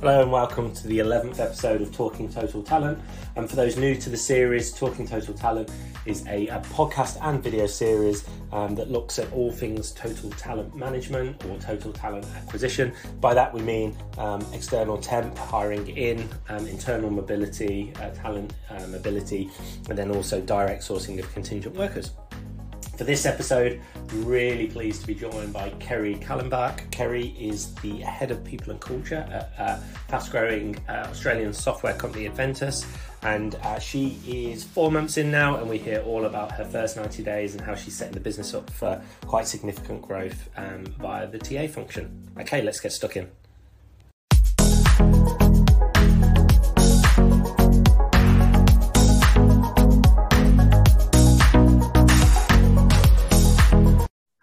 Hello and welcome to the 11th episode of Talking Total Talent. And for those new to the series, Talking Total Talent is a, a podcast and video series um, that looks at all things total talent management or total talent acquisition. By that we mean um, external temp, hiring in, um, internal mobility, uh, talent uh, mobility, and then also direct sourcing of contingent workers. For this episode, really pleased to be joined by Kerry Kallenbach. Kerry is the head of people and culture at uh, fast growing uh, Australian software company Adventus. And uh, she is four months in now, and we hear all about her first 90 days and how she's setting the business up for quite significant growth um, via the TA function. Okay, let's get stuck in.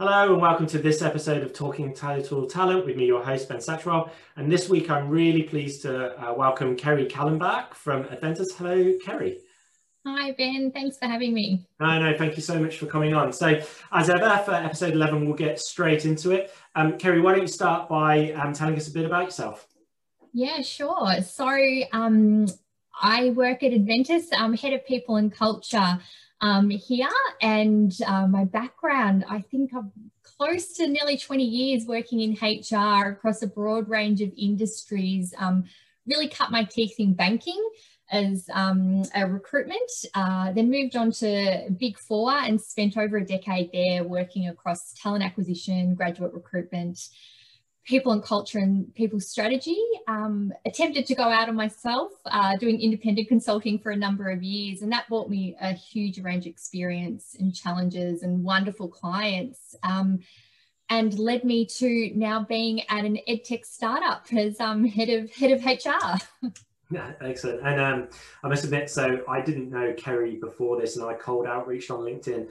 Hello and welcome to this episode of Talking Total Talent with me, your host Ben Satchwell. And this week, I'm really pleased to uh, welcome Kerry Kallenbach from Adventus. Hello, Kerry. Hi Ben, thanks for having me. No, no, thank you so much for coming on. So, as ever, for episode 11, we'll get straight into it. Um, Kerry, why don't you start by um, telling us a bit about yourself? Yeah, sure. So, um, I work at Adventus, I'm head of people and culture um, here. And uh, my background, I think I'm close to nearly 20 years working in HR across a broad range of industries, um, really cut my teeth in banking as um, a recruitment, uh, then moved on to Big Four and spent over a decade there working across talent acquisition, graduate recruitment, people and culture and people strategy. Um, attempted to go out on myself, uh, doing independent consulting for a number of years, and that brought me a huge range of experience and challenges and wonderful clients. Um, and led me to now being at an edtech startup as um, head of head of HR. Yeah, excellent. And um, I must admit, so I didn't know Kerry before this, and I cold outreached on LinkedIn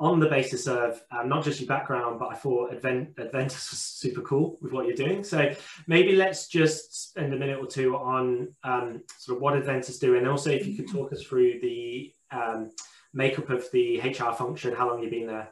on the basis of um, not just your background, but I thought Advent, Adventus was super cool with what you're doing. So maybe let's just spend a minute or two on um, sort of what Adventus do, and also if you could talk us through the um, makeup of the HR function, how long you've been there.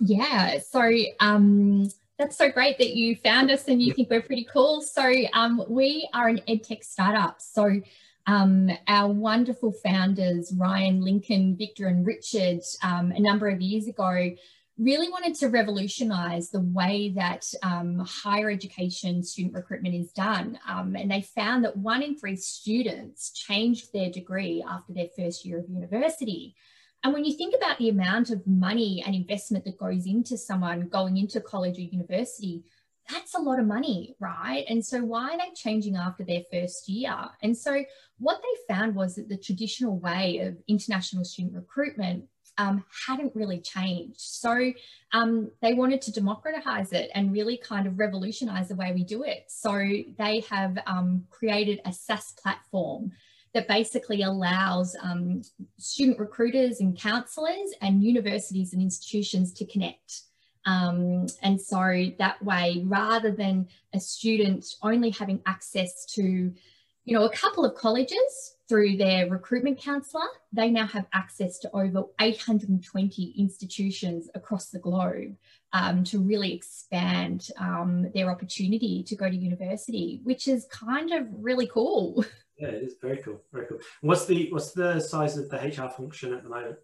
Yeah, so um, that's so great that you found us and you think we're pretty cool. So um, we are an edtech startup. So um, our wonderful founders, Ryan, Lincoln, Victor, and Richard, um, a number of years ago, really wanted to revolutionize the way that um, higher education student recruitment is done. Um, and they found that one in three students changed their degree after their first year of university. And when you think about the amount of money and investment that goes into someone going into college or university, that's a lot of money, right? And so why are they changing after their first year? And so what they found was that the traditional way of international student recruitment um, hadn't really changed. So um, they wanted to democratize it and really kind of revolutionize the way we do it. So they have um, created a SaaS platform that basically allows um, student recruiters and counselors and universities and institutions to connect. Um, and so that way, rather than a student only having access to, you know, a couple of colleges through their recruitment counsellor, they now have access to over 820 institutions across the globe um, to really expand um, their opportunity to go to university, which is kind of really cool. Yeah, it is very cool, very cool. What's the what's the size of the HR function at the moment?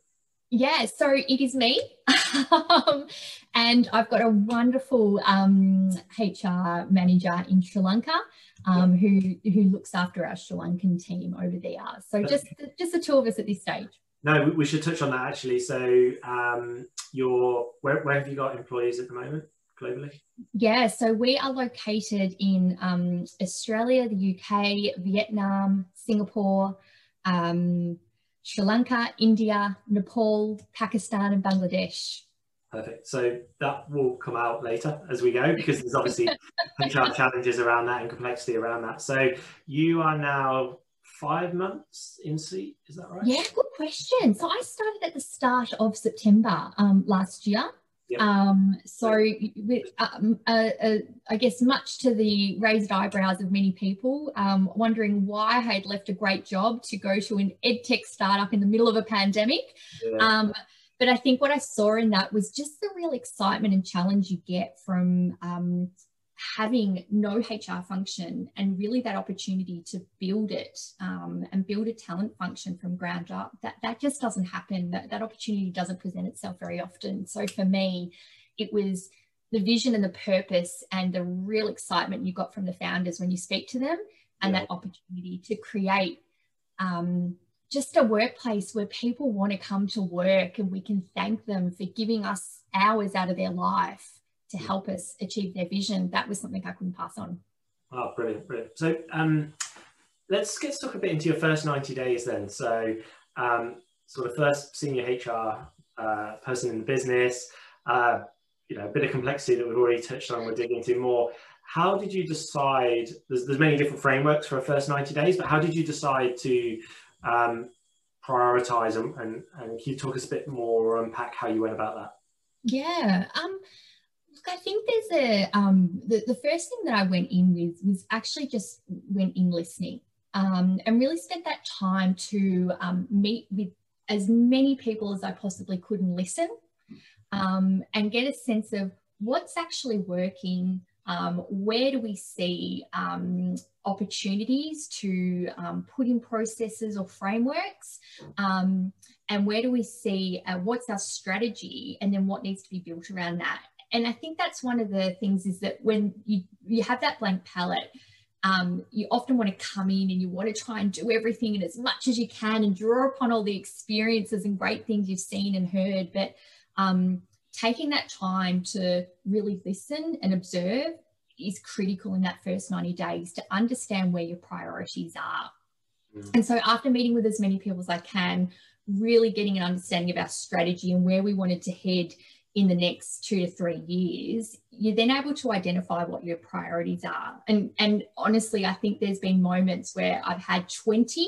Yeah, so it is me. um, and I've got a wonderful um, HR manager in Sri Lanka um, who, who looks after our Sri Lankan team over there. So just, just the two of us at this stage. No, we should touch on that actually. So um, your, where, where have you got employees at the moment? globally? Yeah, so we are located in um, Australia, the UK, Vietnam, Singapore, um, Sri Lanka, India, Nepal, Pakistan, and Bangladesh. Perfect. So that will come out later as we go because there's obviously HR challenges around that and complexity around that. So you are now five months in seat, is that right? Yeah, good question. So I started at the start of September um, last year. Yep. Um, so, with, um, uh, uh, I guess, much to the raised eyebrows of many people, um, wondering why I had left a great job to go to an ed tech startup in the middle of a pandemic. Yeah. Um, but I think what I saw in that was just the real excitement and challenge you get from um, having no HR function and really that opportunity to build it um, and build a talent function from ground up, that, that just doesn't happen. That, that opportunity doesn't present itself very often. So for me, it was the vision and the purpose and the real excitement you got from the founders when you speak to them and yeah. that opportunity to create um, just a workplace where people want to come to work and we can thank them for giving us hours out of their life to help us achieve their vision. That was something I couldn't pass on. Oh, brilliant, brilliant. So um, let's get stuck a bit into your first 90 days then. So um, sort of first senior HR uh, person in the business, uh, you know, a bit of complexity that we've already touched on, we'll dig into more. How did you decide, there's, there's many different frameworks for a first 90 days, but how did you decide to um, prioritize and, and, and can you talk us a bit more or unpack how you went about that? Yeah. Um, I think there's a um, the, the first thing that I went in with was actually just went in listening um, and really spent that time to um, meet with as many people as I possibly could and listen um, and get a sense of what's actually working, um, where do we see um, opportunities to put in processes or frameworks, and where do we see uh, what's our strategy, and then what needs to be built around that. And I think that's one of the things is that when you you have that blank palette. Um, you often want to come in and you want to try and do everything and as much as you can and draw upon all the experiences and great things you've seen and heard. But um, taking that time to really listen and observe is critical in that first 90 days to understand where your priorities are. Mm. And so, after meeting with as many people as I can, really getting an understanding of our strategy and where we wanted to head in the next two to three years, you're then able to identify what your priorities are. And, and honestly, I think there's been moments where I've had 20,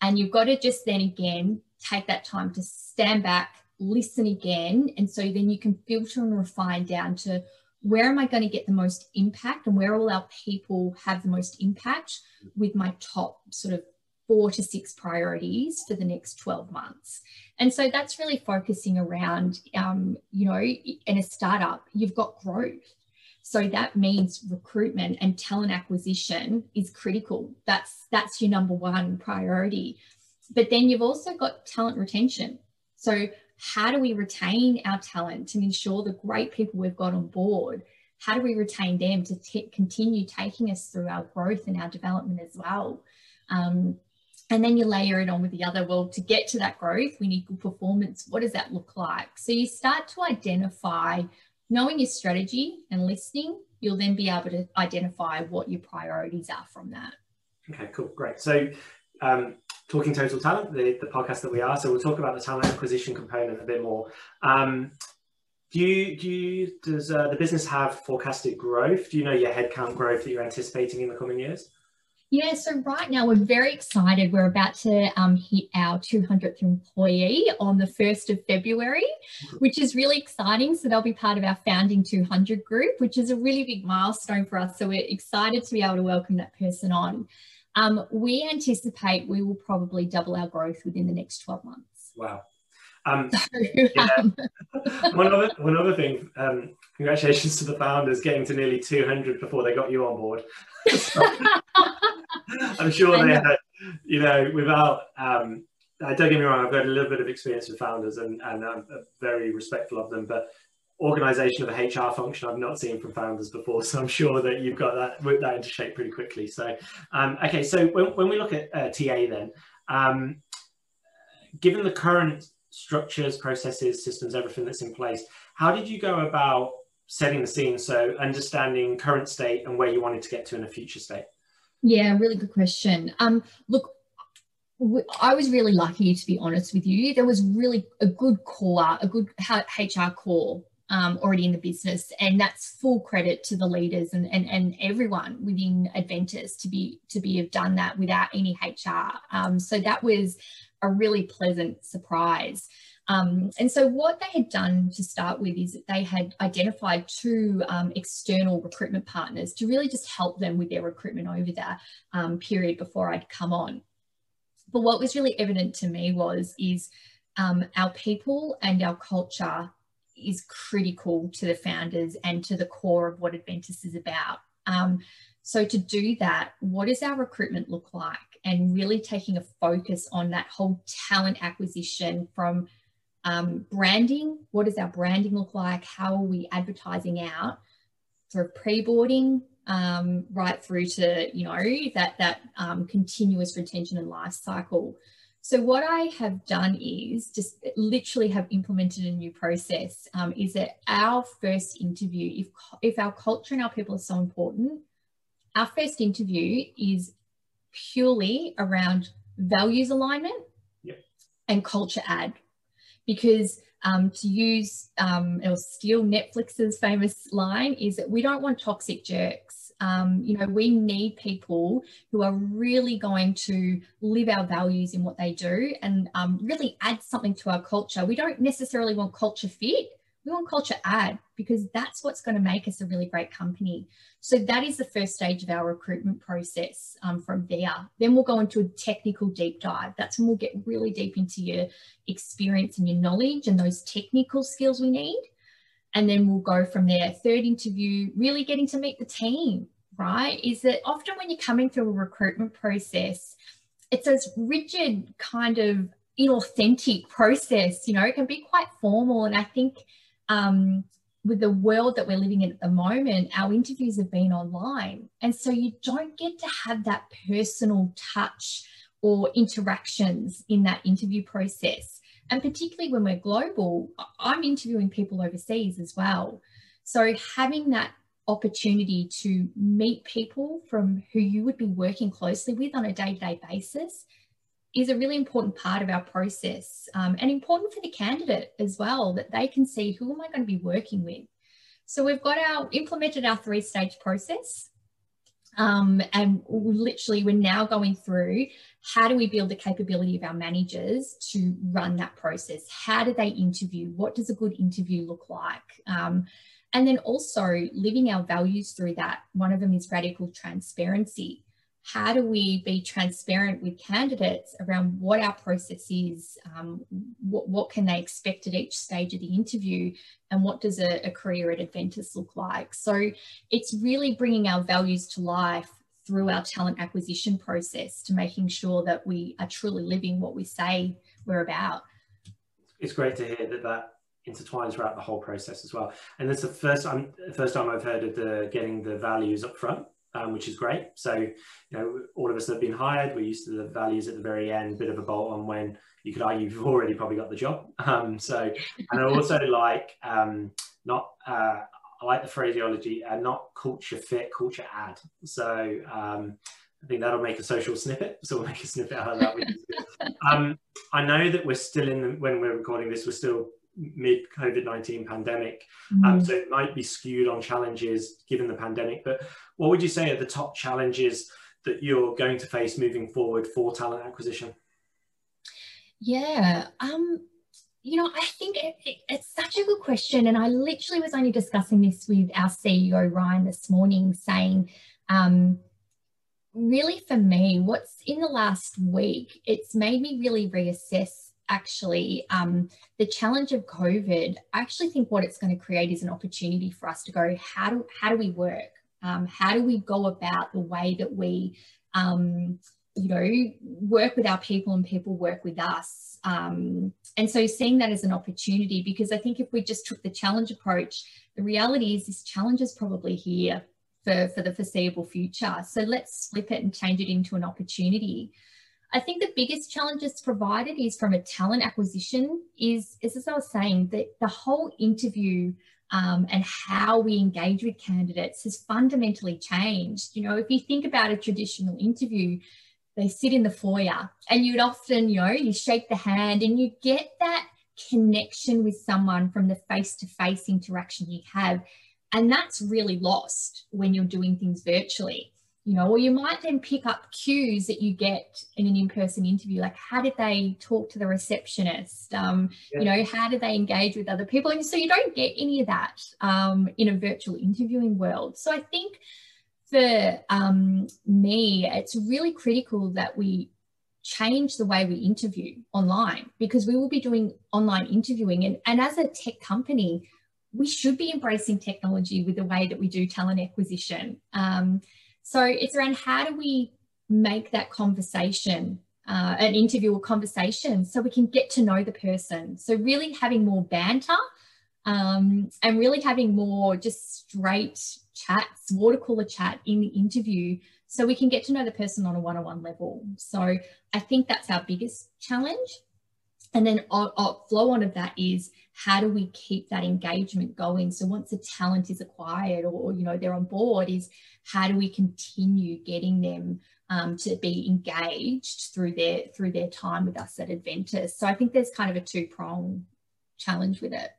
and you've got to just then again take that time to stand back, listen again. And so then you can filter and refine down to where am I going to get the most impact and where will our people have the most impact with my top sort of four to six priorities for the next 12 months. And so that's really focusing around, um, you know, in a startup, you've got growth. So that means recruitment and talent acquisition is critical. That's that's your number one priority. But then you've also got talent retention. So how do we retain our talent to ensure the great people we've got on board? How do we retain them to t- continue taking us through our growth and our development as well? Um, and then you layer it on with the other. Well, to get to that growth, we need good performance. What does that look like? So you start to identify, knowing your strategy and listening, you'll then be able to identify what your priorities are from that. Okay, cool, great. So um, Talking Total Talent, the, the podcast that we are. So we'll talk about the talent acquisition component a bit more. Um, do you, do you, does uh, the business have forecasted growth? Do you know your headcount growth that you're anticipating in the coming years? Yeah, so right now we're very excited. We're about to um, hit our 200th employee on the 1st of February, which is really exciting. So they'll be part of our founding 200 group, which is a really big milestone for us. So we're excited to be able to welcome that person on. Um, we anticipate we will probably double our growth within the next 12 months. Wow. Um, yeah. one, other, one other thing, um, congratulations to the founders getting to nearly 200 before they got you on board. I'm sure they had, you know, without, um, don't get me wrong, I've got a little bit of experience with founders and, and I'm very respectful of them, but organization of a HR function I've not seen from founders before. So I'm sure that you've got that whipped that into shape pretty quickly. So, um, okay, so when, when, we look at uh, TA then, um, given the current structures, processes, systems, everything that's in place, how did you go about setting the scene? So understanding current state and where you wanted to get to in a future state? Yeah, really good question. Um, look, I was really lucky to be honest with you. There was really a good core, a good HR core um, already in the business, and that's full credit to the leaders and, and, and everyone within Adventus to be to be have done that without any HR. Um, so that was a really pleasant surprise. Um, and so what they had done to start with is they had identified two um, external recruitment partners to really just help them with their recruitment over that um, period before I'd come on. But what was really evident to me was is um, our people and our culture is critical to the founders and to the core of what Adventus is about. Um, so to do that, what does our recruitment look like? And really taking a focus on that whole talent acquisition from um, branding. What does our branding look like? How are we advertising out? Of pre-boarding, um, right through to you know that that um, continuous retention and life cycle. So what I have done is just literally have implemented a new process. Um, is that our first interview, if if our culture and our people are so important, our first interview is purely around values alignment yep. and culture add, because um, to use um, or steal Netflix's famous line is that we don't want toxic jerks. Um, you know, we need people who are really going to live our values in what they do and um, really add something to our culture. We don't necessarily want culture fit we want culture add because that's what's going to make us a really great company. So that is the first stage of our recruitment process um, from there. Then we'll go into a technical deep dive. That's when we'll get really deep into your experience and your knowledge and those technical skills we need. And then we'll go from there. Third interview, really getting to meet the team, right? Is that often when you're coming through a recruitment process, it's this rigid kind of inauthentic process, you know, it can be quite formal. And I think um, with the world that we're living in at the moment, our interviews have been online. And so you don't get to have that personal touch or interactions in that interview process. And particularly when we're global, I'm interviewing people overseas as well. So having that opportunity to meet people from who you would be working closely with on a day to day basis is a really important part of our process um, and important for the candidate as well that they can see who am I going to be working with. So we've got our implemented our three stage process. Um, and literally we're now going through how do we build the capability of our managers to run that process? How do they interview? What does a good interview look like? Um, and then also living our values through that. One of them is radical transparency how do we be transparent with candidates around what our process is, um, what, what, can they expect at each stage of the interview, and what does a, a career at Adventus look like? So it's really bringing our values to life through our talent acquisition process to making sure that we are truly living what we say we're about. It's great to hear that that intertwines throughout the whole process as well. And it's the first time, first time I've heard of the getting the values up front um, which is great. So, you know, all of us that have been hired, we're used to the values at the very end, bit of a bolt on when you could argue you've already probably got the job. Um, so, and I also like um, not, uh, I like the phraseology, uh, not culture fit, culture add. So, um, I think that'll make a social snippet. So we'll make a snippet out of that. um, I know that we're still in the, when we're recording this, we're still mid COVID 19 pandemic. Mm-hmm. Um, so it might be skewed on challenges given the pandemic. But what would you say are the top challenges that you're going to face moving forward for talent acquisition? Yeah. Um, you know, I think it, it, it's such a good question. And I literally was only discussing this with our CEO, Ryan, this morning, saying, um, really for me, what's in the last week, it's made me really reassess actually um, the challenge of COVID, I actually think what it's going to create is an opportunity for us to go, how do, how do we work? Um, how do we go about the way that we, um, you know, work with our people and people work with us? Um, and so seeing that as an opportunity, because I think if we just took the challenge approach, the reality is this challenge is probably here for, for the foreseeable future. So let's flip it and change it into an opportunity. I think the biggest challenges provided is from a talent acquisition is, is as I was saying, that the whole interview um, and how we engage with candidates has fundamentally changed. You know, if you think about a traditional interview, they sit in the foyer and you'd often, you know, you shake the hand and you get that connection with someone from the face to face interaction you have. And that's really lost when you're doing things virtually you know, or you might then pick up cues that you get in an in-person interview, like how did they talk to the receptionist? Um, yeah. You know, how did they engage with other people? And so you don't get any of that um, in a virtual interviewing world. So I think for um, me, it's really critical that we change the way we interview online because we will be doing online interviewing. And, and as a tech company, we should be embracing technology with the way that we do talent acquisition. Um, so it's around how do we make that conversation, uh, an interview or conversation, so we can get to know the person. So really having more banter um, and really having more just straight chats, water cooler chat in the interview so we can get to know the person on a one-on-one level. So I think that's our biggest challenge. And then flow on of that is how do we keep that engagement going? So once a talent is acquired or, you know they're on board, is how do we continue getting them um, to be engaged through their through their time with us at Adventus? So I think there's kind of a two prong challenge with it.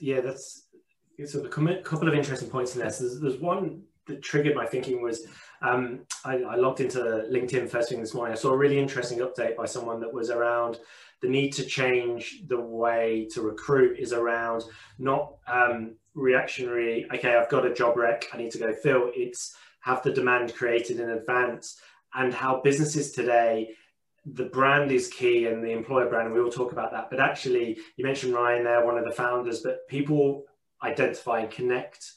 yeah, that's so a couple of interesting points in there. So there's, there's one that triggered my thinking was um, I, I, logged into LinkedIn first thing this morning. I saw a really interesting update by someone that was around the need to change the way to recruit is around not um, reactionary, okay, I've got a job rec, I need to go fill. It's have the demand created in advance and how businesses today the brand is key and the employer brand and we will talk about that but actually you mentioned ryan there one of the founders but people identify and connect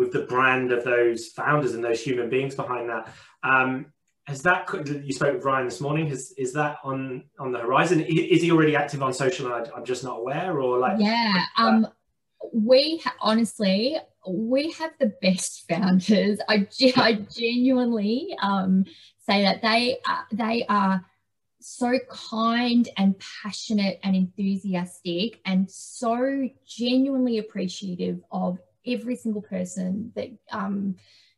with the brand of those founders and those human beings behind that. Um, has that you spoke with Ryan this morning? Has is that on on the horizon? Is he already active on social? I, am just not aware, or like yeah. Um, we ha- honestly we have the best founders. I, I genuinely um, say that they are, they are so kind and passionate and enthusiastic and so genuinely appreciative of every single person that um,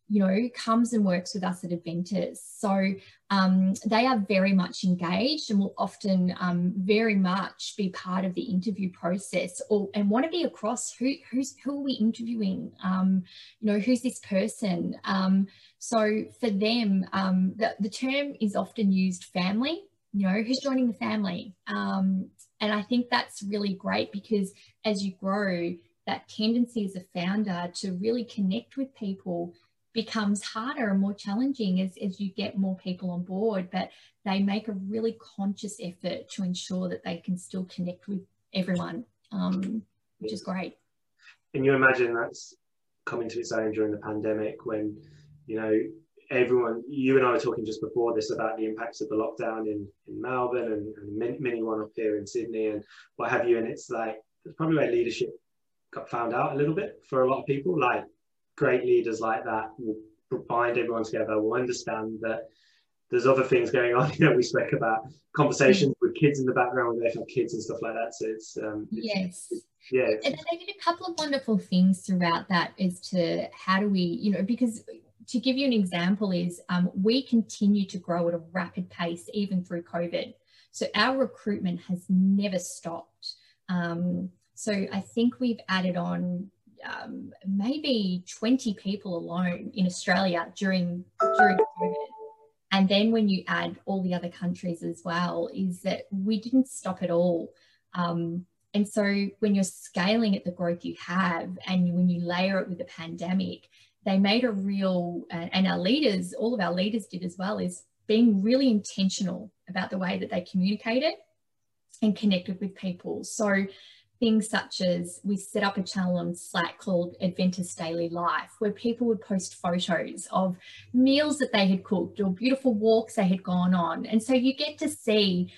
you know comes and works with us at Adventus. So um, they are very much engaged and will often um, very much be part of the interview process or and want to be across who who's who are we interviewing? Um, you know who's this person? Um, so for them, um, the, the term is often used family. You know who's joining the family, and I think that's really great because as you grow that tendency as a founder to really connect with people becomes harder and more challenging as, as you get more people on board. But they make a really conscious effort to ensure that they can still connect with everyone um, which is great. Can you imagine that's coming to its own during the pandemic when you know everyone you and i were talking just before this about the impacts of the lockdown in, in melbourne and, and many, many one up here in sydney. And what have you and it's like it's probably where leadership got found out a little bit for a lot of people. Like great leaders like that will bind everyone together, will understand that there's other things going on. You know, we spoke about conversations with kids in the background when they have kids and stuff like that. So it's, um, it's yes. It's, yeah. And they did a couple of wonderful things throughout that as to how do we, you know, because to give you an example is um, we continue to grow at a rapid pace even through COVID. So our recruitment has never stopped. Um, so I think we've added on um, maybe 20 people alone in Australia during during COVID. And then when you add all the other countries as well, is that we didn't stop at all. Um, and so when you're scaling at the growth you have, and when you layer it with the pandemic, they made a real, and our leaders, all of our leaders did as well, is being really intentional about the way that they communicated and connected with people. So things such as we set up a channel on Slack called Adventus Daily Life, where people would post photos of meals that they had cooked or beautiful walks they had gone on. And so you get to see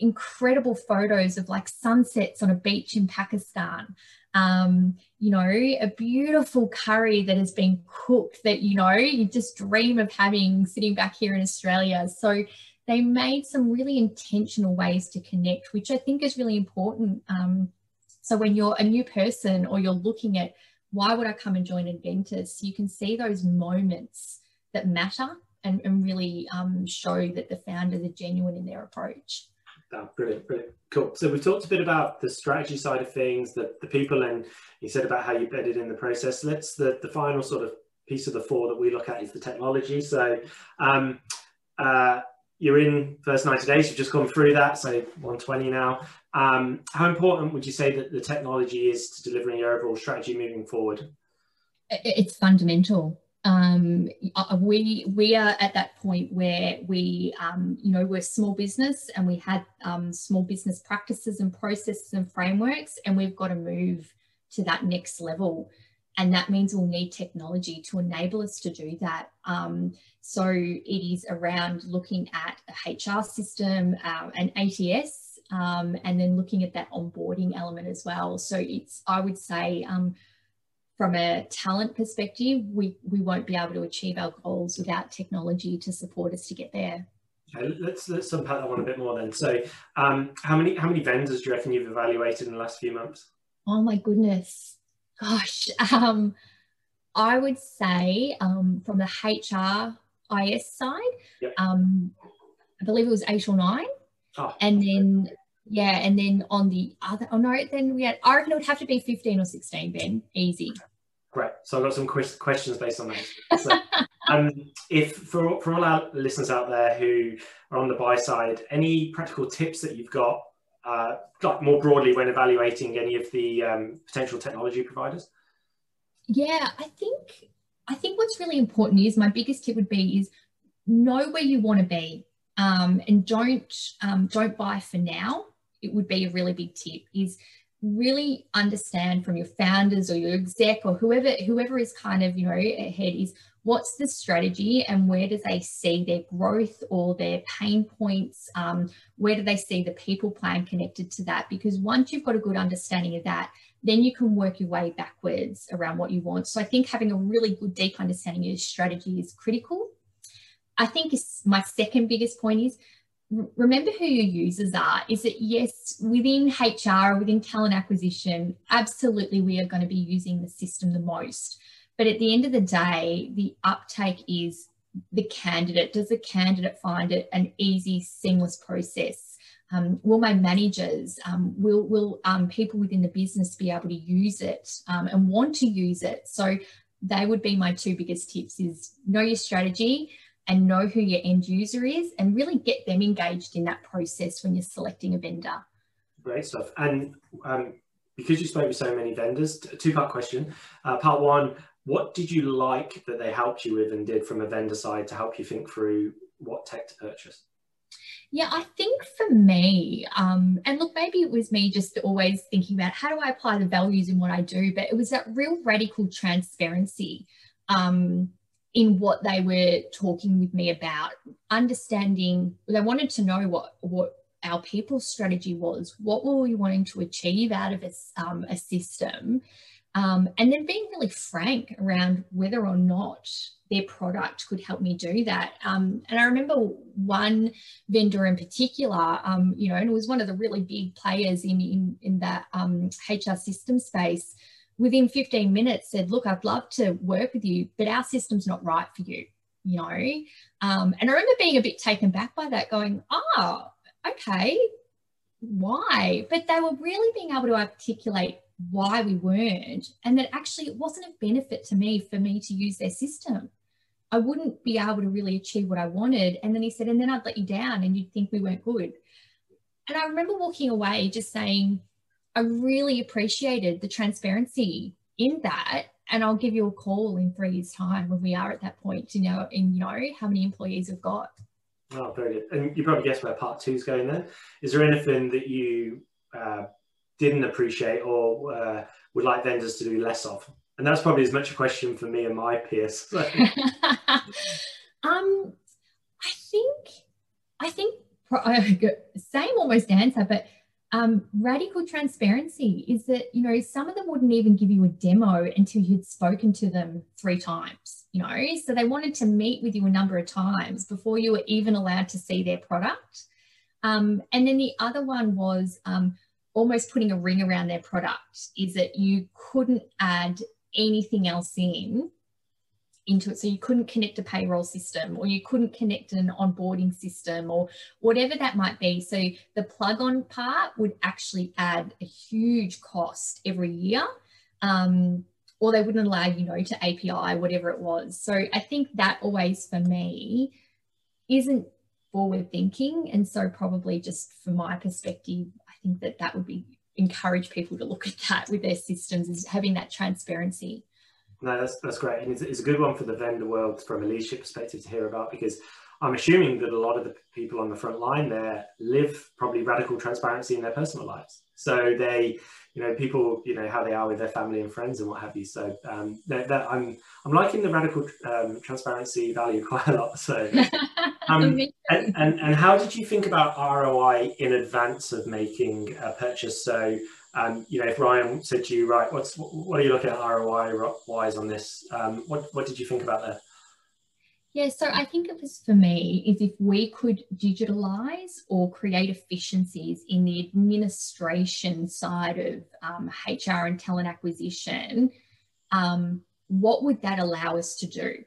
incredible photos of like sunsets on a beach in Pakistan. Um, you know, a beautiful curry that has been cooked that, you know, you just dream of having sitting back here in Australia. So they made some really intentional ways to connect, which I think is really important. Um, so when you're a new person or you're looking at why would I come and join Adventus, you can see those moments that matter and, and really um, show that the founders are genuine in their approach. Oh, brilliant, brilliant, cool. So we've talked a bit about the strategy side of things, the, the people, and you said about how you bedded in the process. Let's the, the final sort of piece of the four that we look at is the technology. So um, uh, you're in first 90 days, you've just gone through that, so 120 now. Um, how important would you say that the technology is to delivering your overall strategy moving forward? It's fundamental. um, uh, we we are at that point where we um, you know we're small business and we had um, small business practices and processes and frameworks and we've got to move to that next level and that means we'll need technology to enable us to do that um, so it is around looking at a hr system uh, an ats um, and then looking at that onboarding element as well so it's i would say um, from a talent perspective, we, we won't be able to achieve our goals without technology to support us to get there. Okay, let's let's unpack that one a bit more then. So, um, how many how many vendors do you reckon you've evaluated in the last few months? Oh my goodness, gosh, um, I would say um, from the HRIS side, yep. um, I believe it was eight or nine, oh, and then yeah, and then on the other, oh no, then we had, I reckon it would have to be fifteen or sixteen. Ben, easy. Great. So I've got some questions based on that. So, um, if for, for all our listeners out there who are on the buy side, any practical tips that you've got, uh, like more broadly when evaluating any of the um, potential technology providers? Yeah, I think I think what's really important is my biggest tip would be is know where you want to be um, and don't um, don't buy for now. It would be a really big tip. Is really understand from your founders or your exec or whoever whoever is kind of you know ahead is what's the strategy and where do they see their growth or their pain points? Um, where do they see the people plan connected to that? Because once you've got a good understanding of that then you can work your way backwards around what you want. So i think having a really good deep understanding of your strategy is critical. I think my second biggest point is remember who your users are. Is it yes, within HR, or within talent acquisition, absolutely we are going to be using the system the most. But at the end of the day, the uptake is the candidate. Does the candidate find it an easy, seamless process? Um, will my managers, um, will, will um, people within the business be able to use it um, and want to use it? So they would be my two biggest tips is know your strategy, and know who your end user is and really get them engaged in that process when you're selecting a vendor. Great stuff. And um, because you spoke with so many vendors, two part question. Uh, part one, what did you like that they helped you with and did from a vendor side to help you think through what tech to purchase? Yeah, I think for me, um, and look, maybe it was me just always thinking about how do I apply the values in what I do, but it was that real radical transparency. Um, in what they were talking with me about, understanding they wanted to know what what our people's strategy was, what were we wanting to achieve out of a, um, a system, um, and then being really frank around whether or not their product could help me do that. Um, and I remember one vendor in particular, um, you know, and it was one of the really big players in in, in that HR um, system space within 15 minutes said, look, I'd love to work with you, but our system's not right for you, you know? Um, and I remember being a bit taken back by that going, oh, okay, why? But they were really being able to articulate why we weren't and that actually it wasn't a benefit to me for me to use their system. I wouldn't be able to really achieve what I wanted. And then he said, and then I'd let you down and you'd think we weren't good. And I remember walking away just saying, I really appreciated the transparency in that. And I'll give you a call in three years' time when we are at that point to know and you know how many employees we've got. Oh, very good. And you probably guess where part two is going there. Is there anything that you uh, didn't appreciate or uh, would like vendors to do less of? And that's probably as much a question for me and my peers. um, I think, I think, same almost answer, but um, radical transparency is that you know some of them wouldn't even give you a demo until you'd spoken to them three times you know? So they wanted to meet with you a number of times before you were even allowed to see their product. Um, and then the other one was um, almost putting a ring around their product is that you couldn't add anything else in into it. So you couldn't connect a payroll system or you couldn't connect an onboarding system or whatever that might be. So the plug on part would actually add a huge cost every year. Um, or they wouldn't allow you know to API, whatever it was. So I think that always for me isn't forward thinking. And so probably just from my perspective, I think that that would be encourage people to look at that with their systems is having that transparency No, that's that's great, and it's, it's a good one for the vendor world from a leadership perspective to hear about because I'm assuming that a lot of the people on the front line there live probably radical transparency in their personal lives. So they, you know, people, you know, how they are with their family and friends and what have you. So um, that, that I'm I'm liking the radical um, transparency value quite a lot. So, um, and, and and how did you think about ROI in advance of making a purchase? So um, you know, if Ryan said to you, right, what's what are you looking at ROI wise on this? Um, what what did you think about that? Yeah, so I think it was for me is if we could digitalize or create efficiencies in the administration side of um, HR and talent acquisition, um, what would that allow us to do?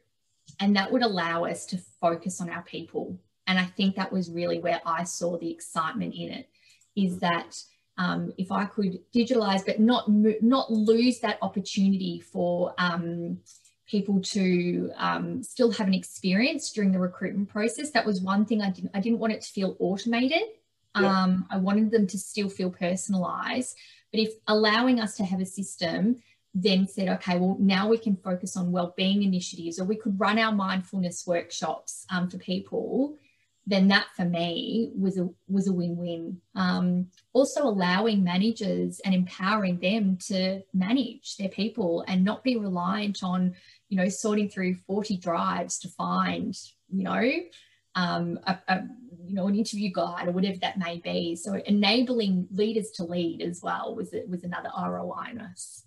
And that would allow us to focus on our people. And I think that was really where I saw the excitement in it is that um, if I could digitalize, but not not lose that opportunity for um, people to um, still have an experience during the recruitment process. That was one thing I didn't I didn't want it to feel automated. Yeah. Um, I wanted them to still feel personalized. But if allowing us to have a system then said, okay, well, now we can focus on well-being initiatives, or we could run our mindfulness workshops um, for people then that for me was a was a win-win. Um, also allowing managers and empowering them to manage their people and not be reliant on, you know, sorting through 40 drives to find, you know, um, a, a, you know, an interview guide or whatever that may be. So enabling leaders to lead as well was was another ROI in us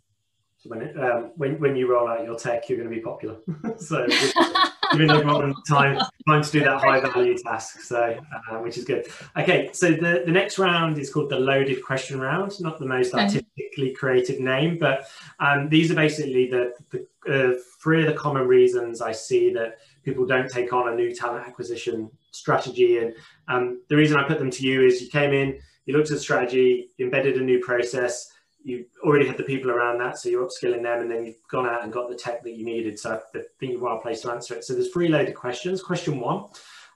when, it, um, when when you roll out your tech, you're going to be popular. so giving everyone time time to do that high value task. So uh, which is good. Okay, so the the next round is called the loaded question round. Not the most artistically creative name, but um, these are basically the, the uh, three of the common reasons I see that people don't take on a new talent acquisition strategy. And um, the reason I put them to you is you came in, you looked at the strategy, embedded a new process you already had the people around that, so you're upskilling them, and then you've gone out and got the tech that you needed. So I think you're well placed to answer it. So there's three loaded questions. Question one: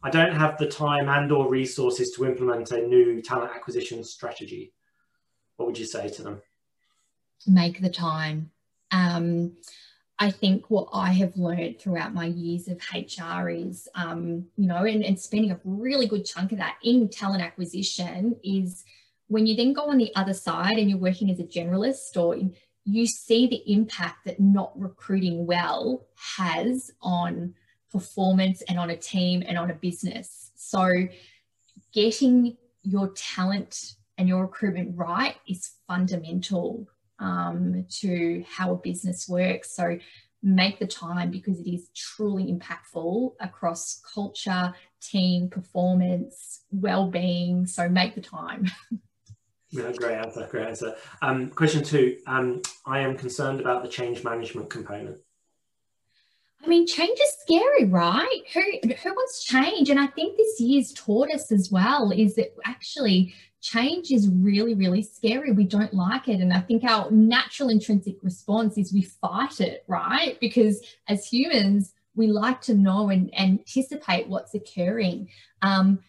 I don't have the time and/or resources to implement a new talent acquisition strategy. What would you say to them? Make the time. Um, I think what I have learned throughout my years of HR is, um, you know, and, and spending a really good chunk of that in talent acquisition is when you then go on the other side and you're working as a generalist or you see the impact that not recruiting well has on performance and on a team and on a business. So getting your talent and your recruitment right is fundamental um, to how a business works. So make the time because it is truly impactful across culture, team performance, well-being. So make the time. Yeah, great answer. Great answer. Um, question two. Um, I am concerned about the change management component. I mean, change is scary, right? Who who wants change? And I think this year's taught us as well is that actually change is really, really scary. We don't like it. And I think our natural intrinsic response is we fight it, right? Because as humans, we like to know and, anticipate what's occurring. Um,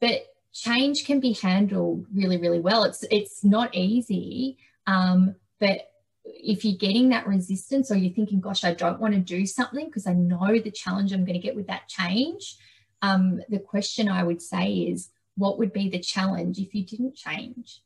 but change can be handled really, really well. It's it's not easy, um, but if you're getting that resistance or you're thinking, "Gosh, I don't want to do something because I know the challenge I'm going to get with that change," um, the question I would say is, what would be the challenge if you didn't change?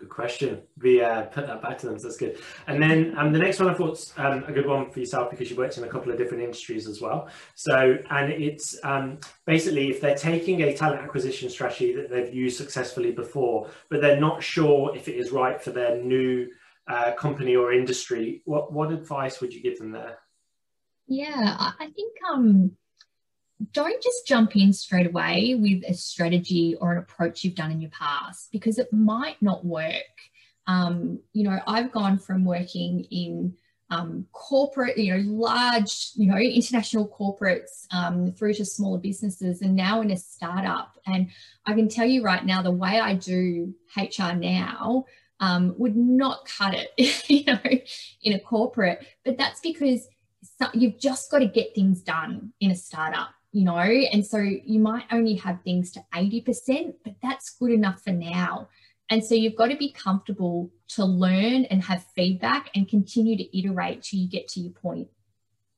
Good question. We uh, put that back to them, so that's good. And then um, the next one I thought's um, a good one for yourself because you worked in a couple of different industries as well. So, and it's um, basically if they're taking a talent acquisition strategy that they've used successfully before, but they're not sure if it is right for their new uh, company or industry, what what advice would you give them there? Yeah, I think um, don't just jump in straight away with a strategy or an approach you've done in your past because it might not work. Um, you know, I've gone from working in um, corporate, you know, large, you know, international corporates um, through to smaller businesses and now in a startup. And I can tell you right now, the way I do HR now um, would not cut it, you know, in a corporate. But that's because you've just got to get things done in a startup you know, and so you might only have things to 80%, but that's good enough for now. And so you've got to be comfortable to learn and have feedback and continue to iterate till you get to your point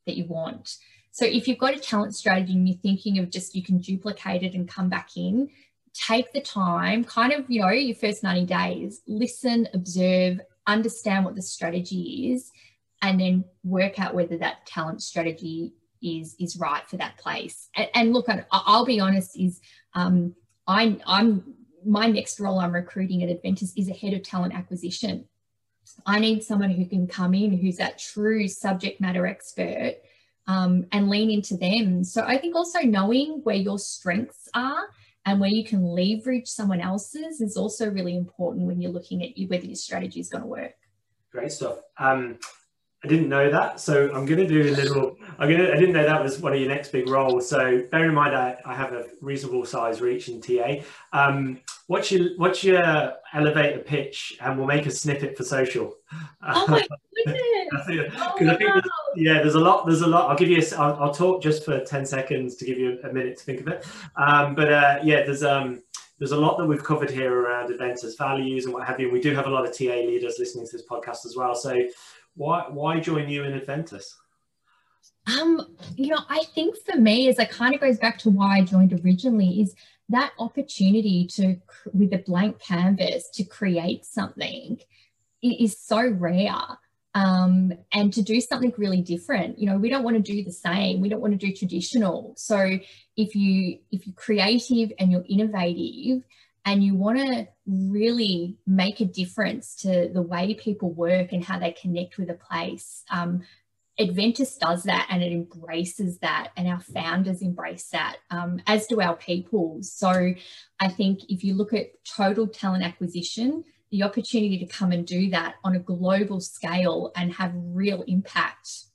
that you want. So if you've got a talent strategy and you're thinking of just you can duplicate it and come back in, take the time, kind of, you know, your first 90 days, listen, observe, understand what the strategy is, and then work out whether that talent strategy is is right for that place. And, and look, I'll be honest, is um, I, I'm my next role I'm recruiting at Adventus is a head of talent acquisition. I need someone who can come in who's that true subject matter expert um, and lean into them. So I think also knowing where your strengths are and where you can leverage someone else's is also really important when you're looking at whether your strategy is going to work. Great stuff. Um, I didn't know that, so I'm going to do a little. I'm going to. I didn't know that was one of your next big roles. So bear in mind, I, I have a reasonable size reach in TA. Um, what's your What's your elevator pitch, and we'll make a snippet for social. Oh my goodness! oh, wow. there's, yeah, there's a lot. There's a lot. I'll give you. A, I'll, I'll talk just for ten seconds to give you a, minute to think of it. Um, but uh, yeah, there's um, there's a lot that we've covered here around Adventus values and what have you. And we do have a lot of TA leaders listening to this podcast as well. So why why join you in Adventus? Um, you know, I think for me, as it kind of goes back to why I joined originally, is that opportunity to with a blank canvas to create something is so rare. Um, and to do something really different you know we don't want to do the same we don't want to do traditional so if you if you're creative and you're innovative and you want to really make a difference to the way people work and how they connect with a place, um, does that and it embraces that, and our founders embrace that, um, as do our people. So I think if you look at total talent acquisition, the opportunity to come and do that on a global scale and have real impact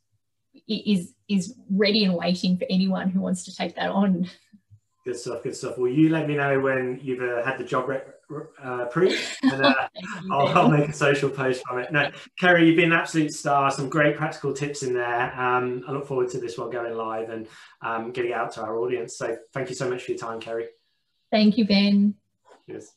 is is ready and waiting for anyone who wants to take that on. Good stuff. Good stuff. Will you let me know when you've uh, had the job uh, approved, and uh, I'll, I'll, make a social post from it. No, Kerry, you've been an absolute star. Some great practical tips in there. Um, I look forward to this one going live and um, getting out to our audience. So, thank you so much for your time, Kerry. Thank you, Ben. Cheers.